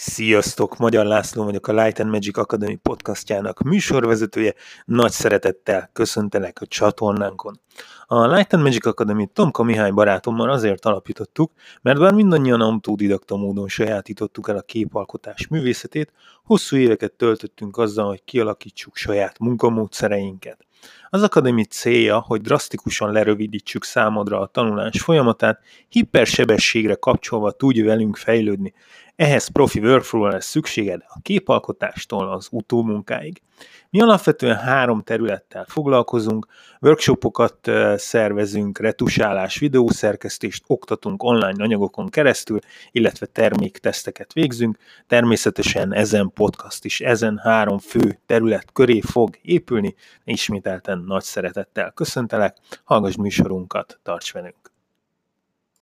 Sziasztok! Magyar László vagyok a Light and Magic Academy podcastjának műsorvezetője. Nagy szeretettel köszöntelek a csatornánkon. A Light and Magic Academy Tomka Mihály barátommal azért alapítottuk, mert bár mindannyian autodidakta módon sajátítottuk el a képalkotás művészetét, hosszú éveket töltöttünk azzal, hogy kialakítsuk saját munkamódszereinket. Az akadémi célja, hogy drasztikusan lerövidítsük számodra a tanulás folyamatát, hipersebességre kapcsolva tudj velünk fejlődni. Ehhez profi workflow lesz szükséged a képalkotástól az utómunkáig. Mi alapvetően három területtel foglalkozunk, workshopokat szervezünk, retusálás, videószerkesztést oktatunk online anyagokon keresztül, illetve termékteszteket végzünk. Természetesen ezen podcast is ezen három fő terület köré fog épülni. Ismételten nagy szeretettel köszöntelek, hallgass műsorunkat, tarts velünk!